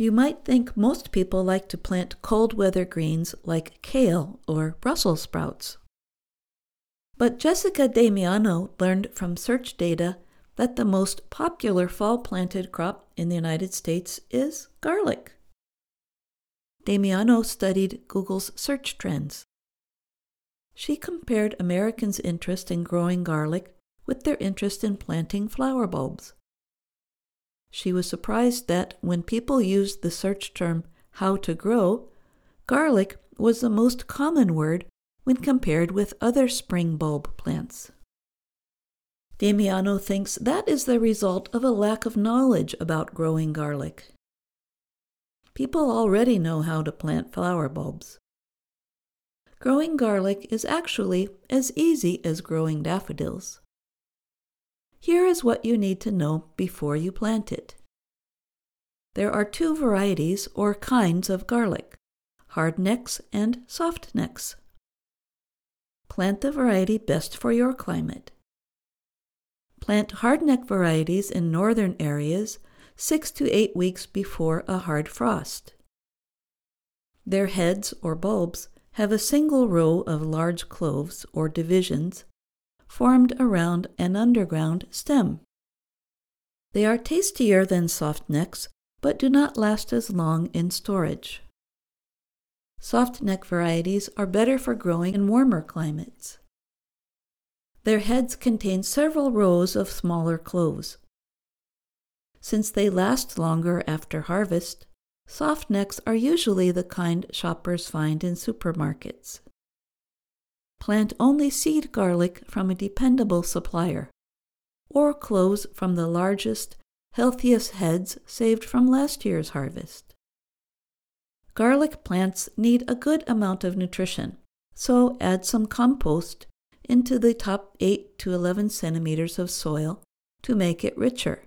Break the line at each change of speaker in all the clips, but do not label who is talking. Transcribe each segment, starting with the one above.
You might think most people like to plant cold weather greens like kale or Brussels sprouts. But Jessica Damiano learned from search data that the most popular fall planted crop in the United States is garlic. Damiano studied Google's search trends. She compared Americans' interest in growing garlic with their interest in planting flower bulbs. She was surprised that when people used the search term how to grow, garlic was the most common word when compared with other spring bulb plants. Damiano thinks that is the result of a lack of knowledge about growing garlic. People already know how to plant flower bulbs. Growing garlic is actually as easy as growing daffodils. Here is what you need to know before you plant it. There are two varieties or kinds of garlic hard necks and soft necks. Plant the variety best for your climate. Plant hardneck varieties in northern areas six to eight weeks before a hard frost. Their heads or bulbs have a single row of large cloves or divisions formed around an underground stem. They are tastier than softnecks, but do not last as long in storage. Soft neck varieties are better for growing in warmer climates. Their heads contain several rows of smaller cloves. Since they last longer after harvest, soft necks are usually the kind shoppers find in supermarkets. Plant only seed garlic from a dependable supplier, or cloves from the largest, healthiest heads saved from last year's harvest. Garlic plants need a good amount of nutrition, so add some compost into the top 8 to 11 centimeters of soil to make it richer.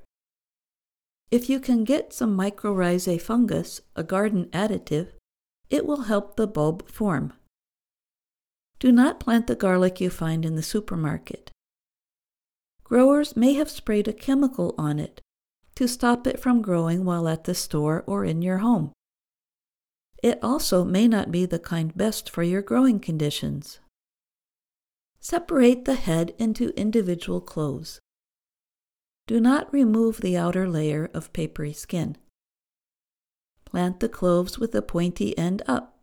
If you can get some mycorrhizae fungus, a garden additive, it will help the bulb form. Do not plant the garlic you find in the supermarket. Growers may have sprayed a chemical on it to stop it from growing while at the store or in your home. It also may not be the kind best for your growing conditions. Separate the head into individual cloves. Do not remove the outer layer of papery skin. Plant the cloves with the pointy end up,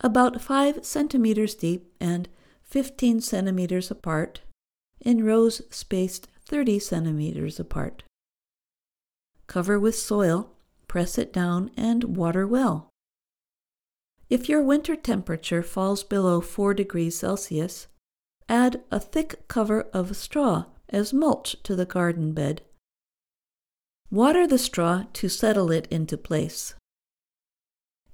about 5 centimeters deep and 15 centimeters apart, in rows spaced 30 centimeters apart. Cover with soil, press it down, and water well. If your winter temperature falls below 4 degrees Celsius, add a thick cover of straw as mulch to the garden bed. Water the straw to settle it into place.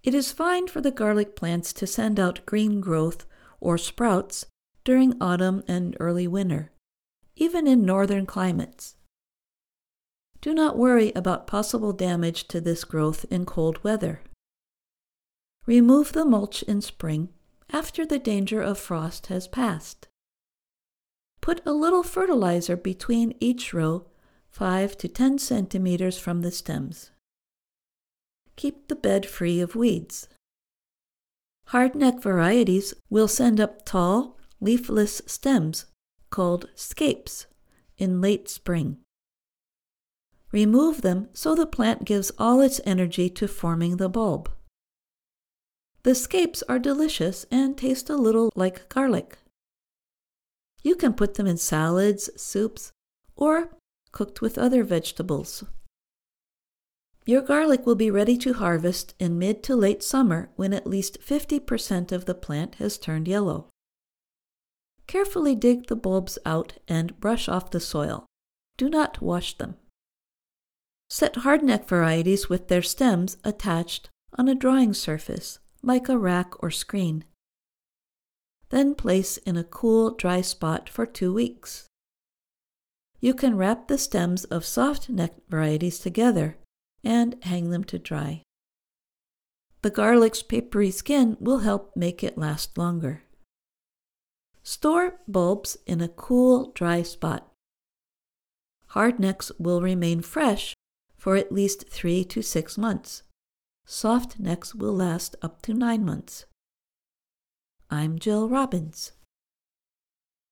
It is fine for the garlic plants to send out green growth or sprouts during autumn and early winter, even in northern climates. Do not worry about possible damage to this growth in cold weather. Remove the mulch in spring after the danger of frost has passed. Put a little fertilizer between each row, 5 to 10 centimeters from the stems. Keep the bed free of weeds. Hardneck varieties will send up tall, leafless stems called scapes in late spring. Remove them so the plant gives all its energy to forming the bulb. The scapes are delicious and taste a little like garlic. You can put them in salads, soups, or cooked with other vegetables. Your garlic will be ready to harvest in mid to late summer when at least 50% of the plant has turned yellow. Carefully dig the bulbs out and brush off the soil. Do not wash them. Set hardneck varieties with their stems attached on a drying surface like a rack or screen. Then place in a cool, dry spot for two weeks. You can wrap the stems of soft neck varieties together and hang them to dry. The garlic's papery skin will help make it last longer. Store bulbs in a cool, dry spot. Hardnecks will remain fresh for at least three to six months Soft necks will last up to nine months. I'm Jill Robbins.